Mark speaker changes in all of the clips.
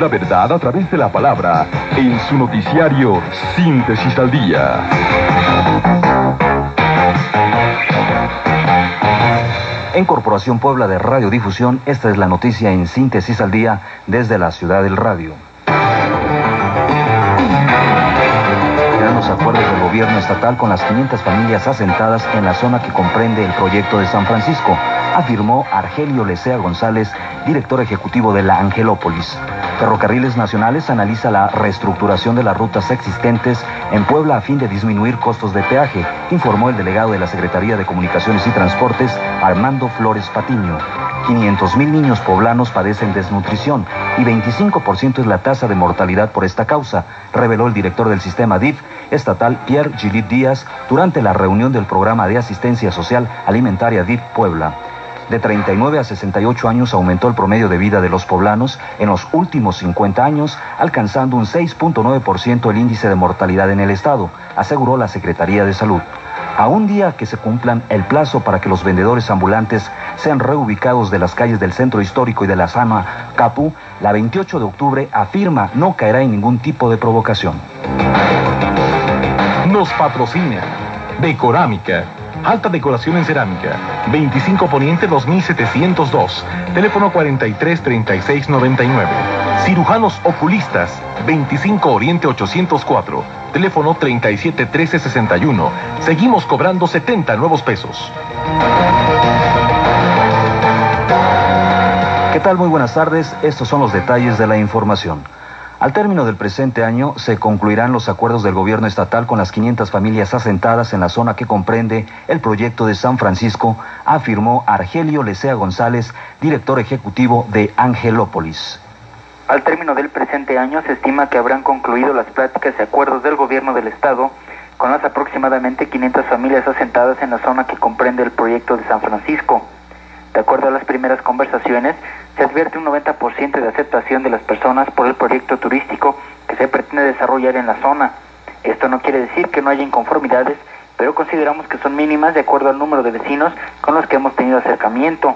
Speaker 1: La verdad a través de la palabra en su noticiario Síntesis al Día.
Speaker 2: En Corporación Puebla de Radiodifusión, esta es la noticia en Síntesis al Día desde la ciudad del radio. acuerdos del gobierno estatal con las 500 familias asentadas en la zona que comprende el proyecto de San Francisco, afirmó Argelio Lecea González, director ejecutivo de la Angelópolis. Ferrocarriles Nacionales analiza la reestructuración de las rutas existentes en Puebla a fin de disminuir costos de peaje, informó el delegado de la Secretaría de Comunicaciones y Transportes, Armando Flores Patiño. 500.000 niños poblanos padecen desnutrición y 25% es la tasa de mortalidad por esta causa, reveló el director del sistema DIF estatal Pierre Gilit Díaz durante la reunión del programa de asistencia social alimentaria DIF Puebla. De 39 a 68 años aumentó el promedio de vida de los poblanos en los últimos 50 años, alcanzando un 6.9% el índice de mortalidad en el estado, aseguró la Secretaría de Salud. A un día que se cumplan el plazo para que los vendedores ambulantes sean reubicados de las calles del centro histórico y de la Sama Capu, la 28 de octubre afirma no caerá en ningún tipo de provocación.
Speaker 3: Nos patrocina Decorámica Alta decoración en cerámica. 25 Poniente 2702. Teléfono 433699. Cirujanos oculistas. 25 Oriente 804. Teléfono 371361. Seguimos cobrando 70 nuevos pesos.
Speaker 2: ¿Qué tal? Muy buenas tardes. Estos son los detalles de la información. Al término del presente año se concluirán los acuerdos del gobierno estatal con las 500 familias asentadas en la zona que comprende el proyecto de San Francisco, afirmó Argelio Lecea González, director ejecutivo de Angelópolis.
Speaker 4: Al término del presente año se estima que habrán concluido las pláticas y acuerdos del gobierno del estado con las aproximadamente 500 familias asentadas en la zona que comprende el proyecto de San Francisco. De acuerdo a las primeras conversaciones, se advierte un 90% de aceptación de las personas por el proyecto turístico que se pretende desarrollar en la zona. Esto no quiere decir que no haya inconformidades, pero consideramos que son mínimas de acuerdo al número de vecinos con los que hemos tenido acercamiento.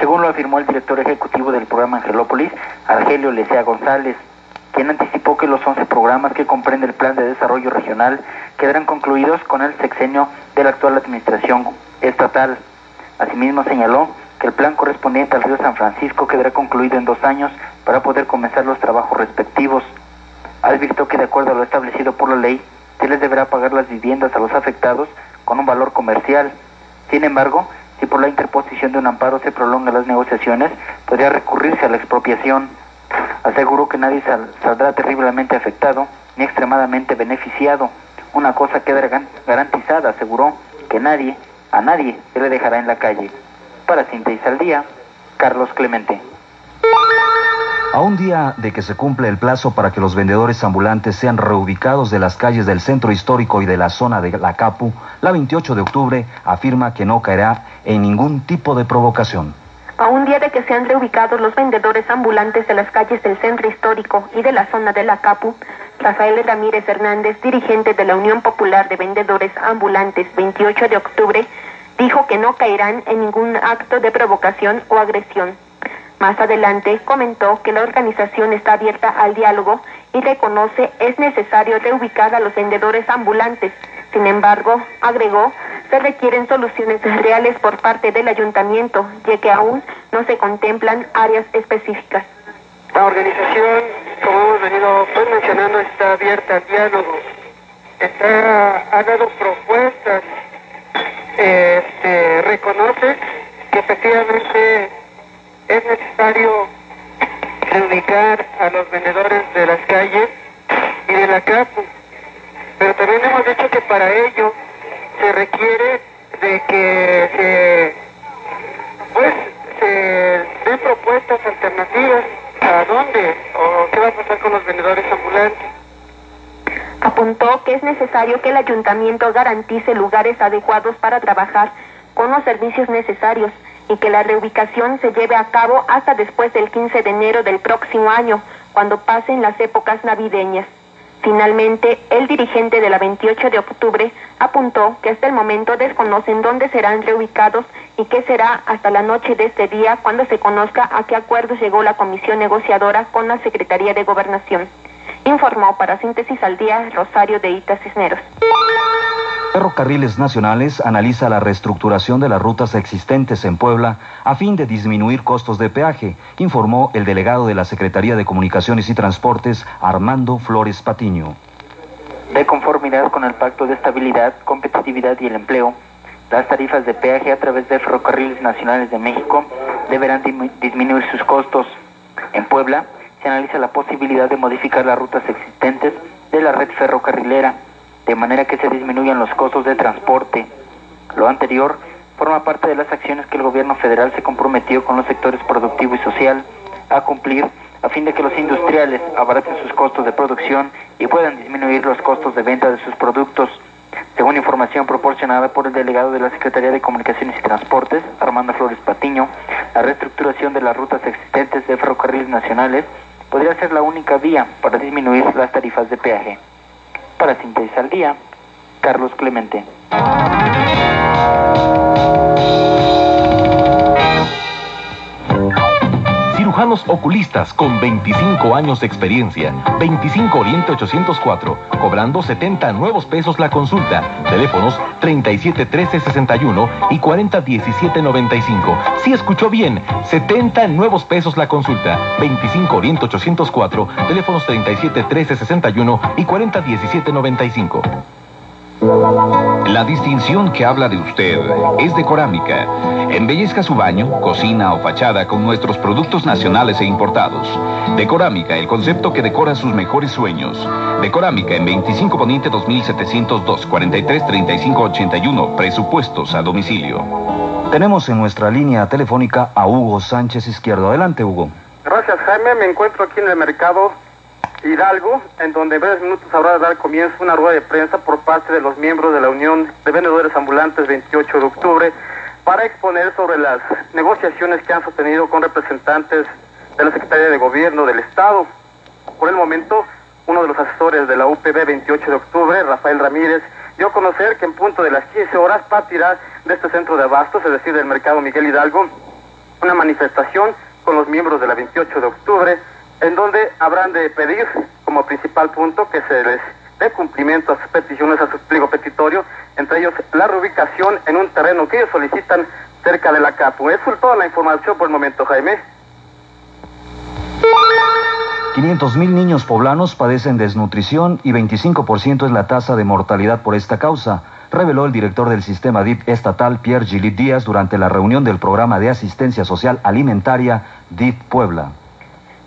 Speaker 4: Según lo afirmó el director ejecutivo del programa Angelópolis, Argelio Lecea González, quien anticipó que los 11 programas que comprende el Plan de Desarrollo Regional quedarán concluidos con el sexenio de la actual administración estatal. Asimismo señaló que el plan correspondiente al río San Francisco quedará concluido en dos años para poder comenzar los trabajos respectivos. Advirtió que de acuerdo a lo establecido por la ley, se les deberá pagar las viviendas a los afectados con un valor comercial. Sin embargo, si por la interposición de un amparo se prolongan las negociaciones, podría recurrirse a la expropiación. Aseguró que nadie saldrá terriblemente afectado ni extremadamente beneficiado. Una cosa queda garantizada, aseguró, que nadie, a nadie se le dejará en la calle. Para Síntesis al Día, Carlos Clemente.
Speaker 2: A un día de que se cumple el plazo para que los vendedores ambulantes sean reubicados de las calles del centro histórico y de la zona de la Capu, la 28 de octubre afirma que no caerá en ningún tipo de provocación.
Speaker 5: A un día de que sean reubicados los vendedores ambulantes de las calles del centro histórico y de la zona de la Capu, Rafael Ramírez Hernández, dirigente de la Unión Popular de Vendedores Ambulantes 28 de octubre, dijo que no caerán en ningún acto de provocación o agresión. Más adelante comentó que la organización está abierta al diálogo y reconoce es necesario reubicar a los vendedores ambulantes. Sin embargo, agregó, se requieren soluciones reales por parte del ayuntamiento, ya que aún no se contemplan áreas específicas.
Speaker 6: La organización, como hemos venido pues, mencionando, está abierta al diálogo. Está, ha dado propuestas, este, reconoce que efectivamente es necesario reubicar a los vendedores de las calles y de la CAPU. Pero también hemos dicho que para ello se requiere de que se, pues, se den propuestas alternativas a dónde o qué va a pasar con los vendedores ambulantes.
Speaker 5: Apuntó que es necesario que el ayuntamiento garantice lugares adecuados para trabajar con los servicios necesarios y que la reubicación se lleve a cabo hasta después del 15 de enero del próximo año, cuando pasen las épocas navideñas. Finalmente, el dirigente de la 28 de octubre apuntó que hasta el momento desconocen dónde serán reubicados y qué será hasta la noche de este día cuando se conozca a qué acuerdos llegó la comisión negociadora con la Secretaría de Gobernación. Informó para Síntesis al Día Rosario de Ita Cisneros.
Speaker 2: Ferrocarriles Nacionales analiza la reestructuración de las rutas existentes en Puebla a fin de disminuir costos de peaje, informó el delegado de la Secretaría de Comunicaciones y Transportes, Armando Flores Patiño.
Speaker 4: De conformidad con el Pacto de Estabilidad, Competitividad y el Empleo, las tarifas de peaje a través de Ferrocarriles Nacionales de México deberán disminuir sus costos. En Puebla se analiza la posibilidad de modificar las rutas existentes de la red ferrocarrilera de manera que se disminuyan los costos de transporte. Lo anterior forma parte de las acciones que el gobierno federal se comprometió con los sectores productivo y social a cumplir a fin de que los industriales abaraten sus costos de producción y puedan disminuir los costos de venta de sus productos. Según información proporcionada por el delegado de la Secretaría de Comunicaciones y Transportes, Armando Flores Patiño, la reestructuración de las rutas existentes de ferrocarriles nacionales podría ser la única vía para disminuir las tarifas de peaje. Para Síntesis al Día, Carlos Clemente.
Speaker 3: Cirujanos oculistas con 25 años de experiencia. 25 Oriente 804, cobrando 70 nuevos pesos la consulta. Teléfonos 37 13 61 y 40 17 95. Si escuchó bien, 70 nuevos pesos la consulta. 25 Oriente 804, teléfonos 37 13 61 y 40 17 95.
Speaker 7: La distinción que habla de usted es de Corámica. Embellezca su baño, cocina o fachada con nuestros productos nacionales e importados. Decorámica, el concepto que decora sus mejores sueños. Decorámica en 25 Poniente 2702 43 35 81. Presupuestos a domicilio.
Speaker 2: Tenemos en nuestra línea telefónica a Hugo Sánchez Izquierdo. Adelante, Hugo.
Speaker 8: Gracias, Jaime. Me encuentro aquí en el mercado Hidalgo, en donde en breves minutos habrá de dar comienzo una rueda de prensa por parte de los miembros de la Unión de Vendedores Ambulantes 28 de octubre para exponer sobre las negociaciones que han sostenido con representantes de la Secretaría de Gobierno del Estado. Por el momento, uno de los asesores de la UPB 28 de octubre, Rafael Ramírez, dio a conocer que en punto de las 15 horas partirá de este centro de abastos, es decir, del mercado Miguel Hidalgo, una manifestación con los miembros de la 28 de octubre en donde habrán de pedir como principal punto que se les dé cumplimiento a sus peticiones, a su pliego petitorio, entre ellos la reubicación en un terreno que ellos solicitan cerca de la CAPU. Es toda la información por el momento, Jaime.
Speaker 2: 500 mil niños poblanos padecen desnutrición y 25% es la tasa de mortalidad por esta causa, reveló el director del sistema DIP estatal Pierre Gilit Díaz durante la reunión del programa de asistencia social alimentaria DIP Puebla.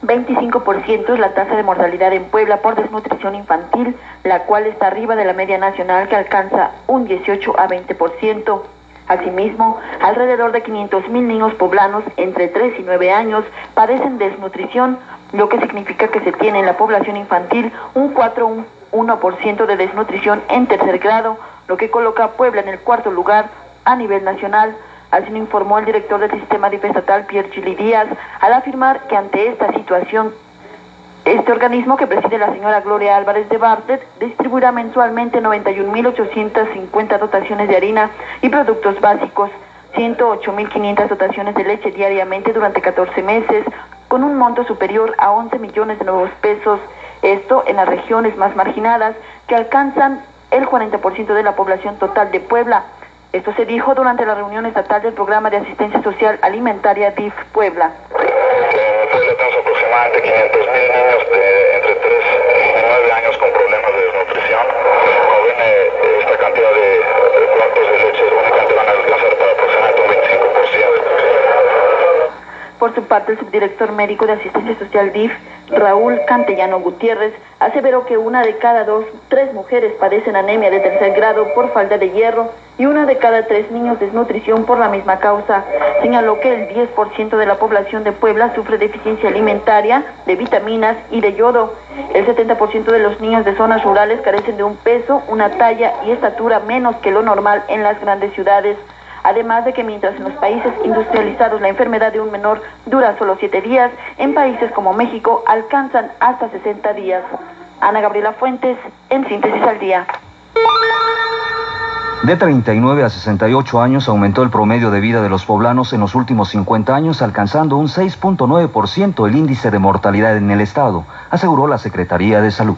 Speaker 9: 25% es la tasa de mortalidad en Puebla por desnutrición infantil, la cual está arriba de la media nacional que alcanza un 18 a 20%. Asimismo, alrededor de 500 mil niños poblanos entre 3 y 9 años padecen desnutrición, lo que significa que se tiene en la población infantil un 4,1% de desnutrición en tercer grado, lo que coloca a Puebla en el cuarto lugar a nivel nacional. Así lo informó el director del sistema DIF estatal, Pierre Chili Díaz, al afirmar que ante esta situación, este organismo que preside la señora Gloria Álvarez de Bartet distribuirá mensualmente 91.850 dotaciones de harina y productos básicos, 108.500 dotaciones de leche diariamente durante 14 meses, con un monto superior a 11 millones de nuevos pesos. Esto en las regiones más marginadas que alcanzan el 40% de la población total de Puebla. Esto se dijo durante la reunión estatal del Programa de Asistencia Social Alimentaria DIF Puebla.
Speaker 10: En Puebla tenemos aproximadamente 500 mil niños de entre 3 y 9 años con problemas de desnutrición. Como viene esta cantidad de, de cuartos de leche, únicamente van a alcanzar para aproximadamente un 25%.
Speaker 9: Por su parte, el subdirector médico de Asistencia Social DIF, Raúl Cantellano Gutiérrez, aseveró que una de cada dos, tres mujeres padecen anemia de tercer grado por falta de hierro y una de cada tres niños desnutrición por la misma causa. Señaló que el 10% de la población de Puebla sufre deficiencia alimentaria, de vitaminas y de yodo. El 70% de los niños de zonas rurales carecen de un peso, una talla y estatura menos que lo normal en las grandes ciudades. Además de que mientras en los países industrializados la enfermedad de un menor dura solo siete días, en países como México alcanzan hasta 60 días. Ana Gabriela Fuentes, en Síntesis al Día.
Speaker 2: De 39 a 68 años aumentó el promedio de vida de los poblanos en los últimos 50 años, alcanzando un 6.9% el índice de mortalidad en el estado, aseguró la Secretaría de Salud.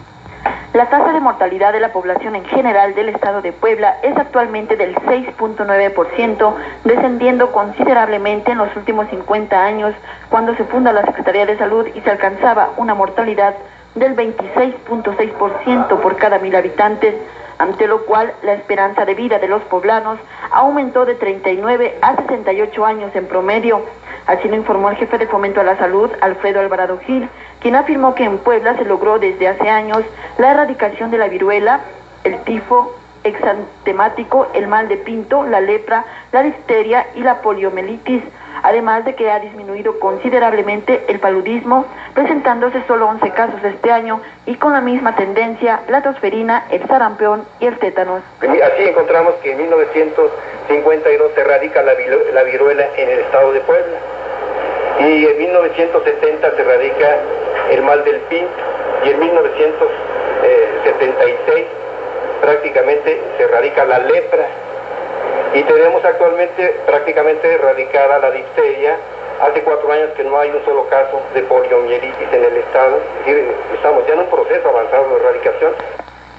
Speaker 9: La tasa de mortalidad de la población en general del estado de Puebla es actualmente del 6.9%, descendiendo considerablemente en los últimos 50 años, cuando se funda la Secretaría de Salud y se alcanzaba una mortalidad del 26.6% por cada mil habitantes ante lo cual la esperanza de vida de los poblanos aumentó de 39 a 68 años en promedio. Así lo informó el jefe de Fomento a la Salud, Alfredo Alvarado Gil, quien afirmó que en Puebla se logró desde hace años la erradicación de la viruela, el tifo, exantemático, el mal de pinto, la lepra, la difteria y la poliomielitis además de que ha disminuido considerablemente el paludismo, presentándose solo 11 casos este año y con la misma tendencia la tosferina, el sarampión y el tétanos.
Speaker 11: Así encontramos que en 1952 se erradica la, la viruela en el estado de Puebla y en 1970 se erradica el mal del pinto y en 1976 prácticamente se erradica la lepra y tenemos actualmente prácticamente erradicada la difteria. Hace cuatro años que no hay un solo caso de poliomielitis en el estado. Estamos ya en un proceso avanzado de erradicación.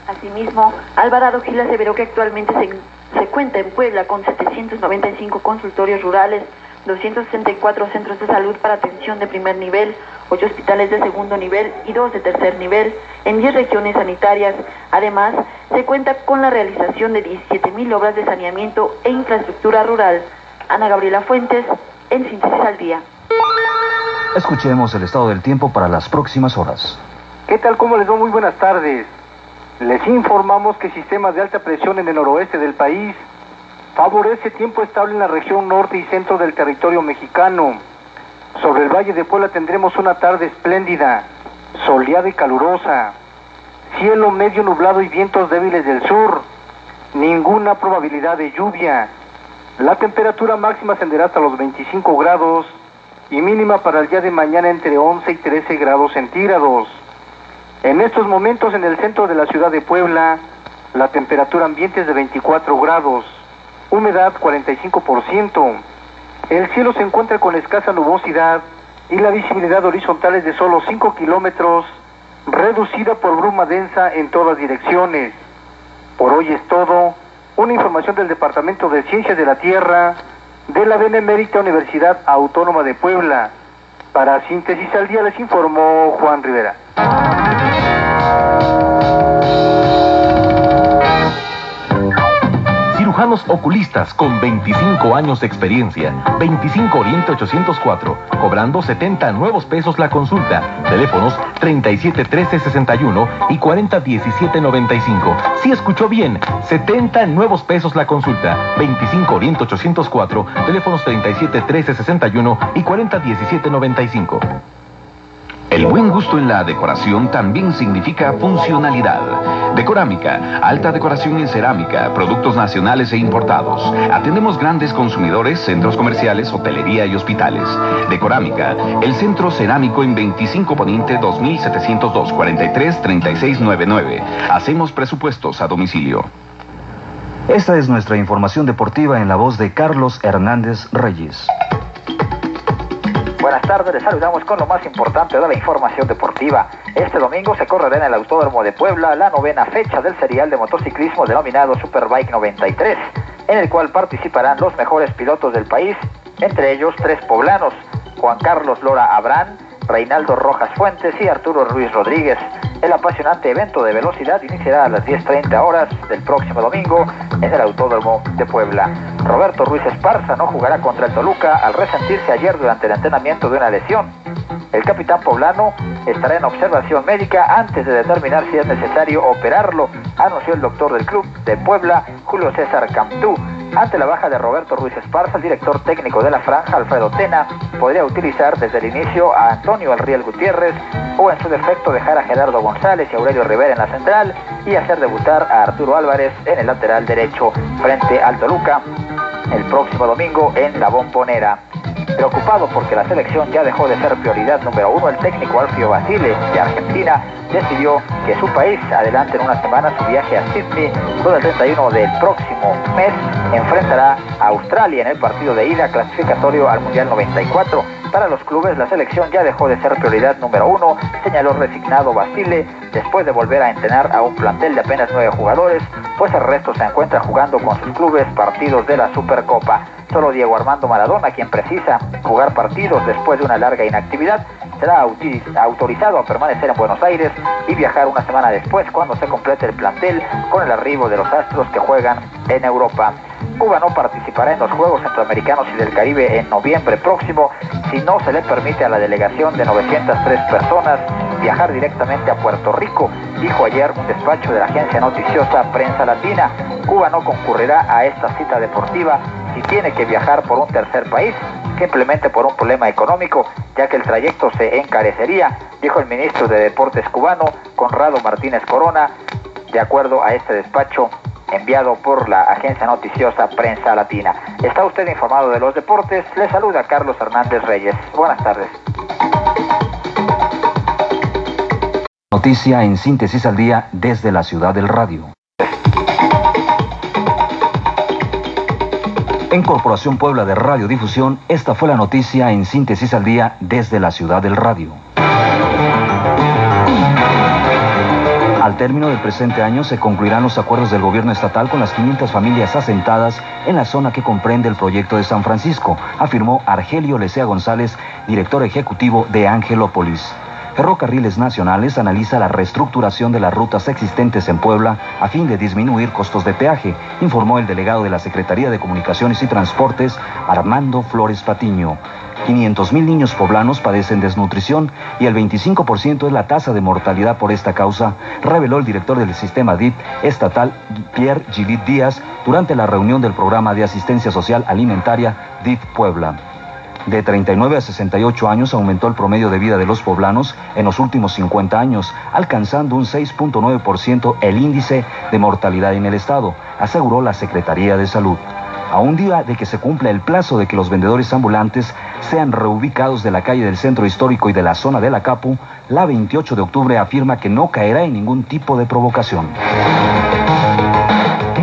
Speaker 9: Asimismo, Alvarado Gil aseveró que actualmente se, se cuenta en Puebla con 795 consultorios rurales, 264 centros de salud para atención de primer nivel, 8 hospitales de segundo nivel y 2 de tercer nivel en 10 regiones sanitarias. Además, se cuenta con la realización de 17.000 obras de saneamiento e infraestructura rural. Ana Gabriela Fuentes, en Síntesis al Día.
Speaker 2: Escuchemos el estado del tiempo para las próximas horas.
Speaker 12: ¿Qué tal? ¿Cómo les va? Muy buenas tardes. Les informamos que sistemas de alta presión en el noroeste del país favorece tiempo estable en la región norte y centro del territorio mexicano. Sobre el Valle de Puebla tendremos una tarde espléndida, soleada y calurosa. Cielo medio nublado y vientos débiles del sur. Ninguna probabilidad de lluvia. La temperatura máxima ascenderá hasta los 25 grados y mínima para el día de mañana entre 11 y 13 grados centígrados. En estos momentos en el centro de la ciudad de Puebla, la temperatura ambiente es de 24 grados humedad 45%. El cielo se encuentra con escasa nubosidad y la visibilidad horizontal es de solo 5 kilómetros, reducida por bruma densa en todas direcciones. Por hoy es todo. Una información del Departamento de Ciencias de la Tierra de la Benemérita Universidad Autónoma de Puebla. Para Síntesis al Día les informó Juan Rivera.
Speaker 3: Cirujanos oculistas con 25 años de experiencia. 25 Oriente 804, cobrando 70 nuevos pesos la consulta. Teléfonos 371361 y 401795. Si escuchó bien, 70 nuevos pesos la consulta. 25 Oriente 804, teléfonos 371361 y 401795.
Speaker 7: Buen gusto en la decoración también significa funcionalidad. Decorámica, alta decoración en cerámica, productos nacionales e importados. Atendemos grandes consumidores, centros comerciales, hotelería y hospitales. Decorámica, el centro cerámico en 25 Poniente 2702 43 3699. Hacemos presupuestos a domicilio.
Speaker 2: Esta es nuestra información deportiva en la voz de Carlos Hernández Reyes.
Speaker 13: Buenas tardes, les saludamos con lo más importante de la información deportiva. Este domingo se correrá en el Autódromo de Puebla la novena fecha del serial de motociclismo denominado Superbike 93, en el cual participarán los mejores pilotos del país, entre ellos tres poblanos, Juan Carlos Lora Abrán, Reinaldo Rojas Fuentes y Arturo Ruiz Rodríguez. El apasionante evento de velocidad iniciará a las 10.30 horas del próximo domingo en el Autódromo de Puebla. Roberto Ruiz Esparza no jugará contra el Toluca al resentirse ayer durante el entrenamiento de una lesión. El capitán poblano estará en observación médica antes de determinar si es necesario operarlo, anunció el doctor del club de Puebla, Julio César Camptú. Ante la baja de Roberto Ruiz Esparza, el director técnico de la franja, Alfredo Tena, podría utilizar desde el inicio a Antonio Alriel Gutiérrez o en su defecto dejar a Gerardo González y Aurelio Rivera en la central y hacer debutar a Arturo Álvarez en el lateral derecho frente al Toluca. el próximo domingo en La Bombonera. Preocupado porque la selección ya dejó de ser prioridad número uno, el técnico Alfio Basile de Argentina decidió que su país adelante en una semana su viaje a Sydney, donde el 31 del próximo mes enfrentará Australia en el partido de ida clasificatorio al Mundial 94. Para los clubes, la selección ya dejó de ser prioridad número uno, señaló resignado Basile, después de volver a entrenar a un plantel de apenas nueve jugadores, pues el resto se encuentra jugando con sus clubes partidos de la Supercopa. Solo Diego Armando Maradona, quien precisa jugar partidos después de una larga inactividad, será autorizado a permanecer en Buenos Aires y viajar una semana después cuando se complete el plantel con el arribo de los astros que juegan en Europa. Cuba no participará en los Juegos Centroamericanos y del Caribe en noviembre próximo si no se le permite a la delegación de 903 personas viajar directamente a Puerto Rico, dijo ayer un despacho de la agencia noticiosa Prensa Latina. Cuba no concurrirá a esta cita deportiva si tiene que viajar por un tercer país, simplemente por un problema económico, ya que el trayecto se encarecería, dijo el ministro de Deportes cubano, Conrado Martínez Corona, de acuerdo a este despacho enviado por la agencia noticiosa Prensa Latina. ¿Está usted informado de los deportes? Le saluda Carlos Hernández Reyes. Buenas tardes.
Speaker 2: Noticia en síntesis al día desde la ciudad del radio. En Corporación Puebla de Radiodifusión, esta fue la noticia en síntesis al día desde la ciudad del radio. Al término del presente año se concluirán los acuerdos del gobierno estatal con las 500 familias asentadas en la zona que comprende el proyecto de San Francisco, afirmó Argelio Lecea González, director ejecutivo de Angelópolis. Ferrocarriles Nacionales analiza la reestructuración de las rutas existentes en Puebla a fin de disminuir costos de peaje, informó el delegado de la Secretaría de Comunicaciones y Transportes, Armando Flores Patiño. 500.000 niños poblanos padecen desnutrición y el 25% es la tasa de mortalidad por esta causa, reveló el director del sistema DIP estatal, Pierre Gillit Díaz, durante la reunión del programa de asistencia social alimentaria DIP Puebla. De 39 a 68 años aumentó el promedio de vida de los poblanos en los últimos 50 años, alcanzando un 6.9% el índice de mortalidad en el estado, aseguró la Secretaría de Salud a un día de que se cumpla el plazo de que los vendedores ambulantes sean reubicados de la calle del centro histórico y de la zona de la Capu, la 28 de octubre afirma que no caerá en ningún tipo de provocación.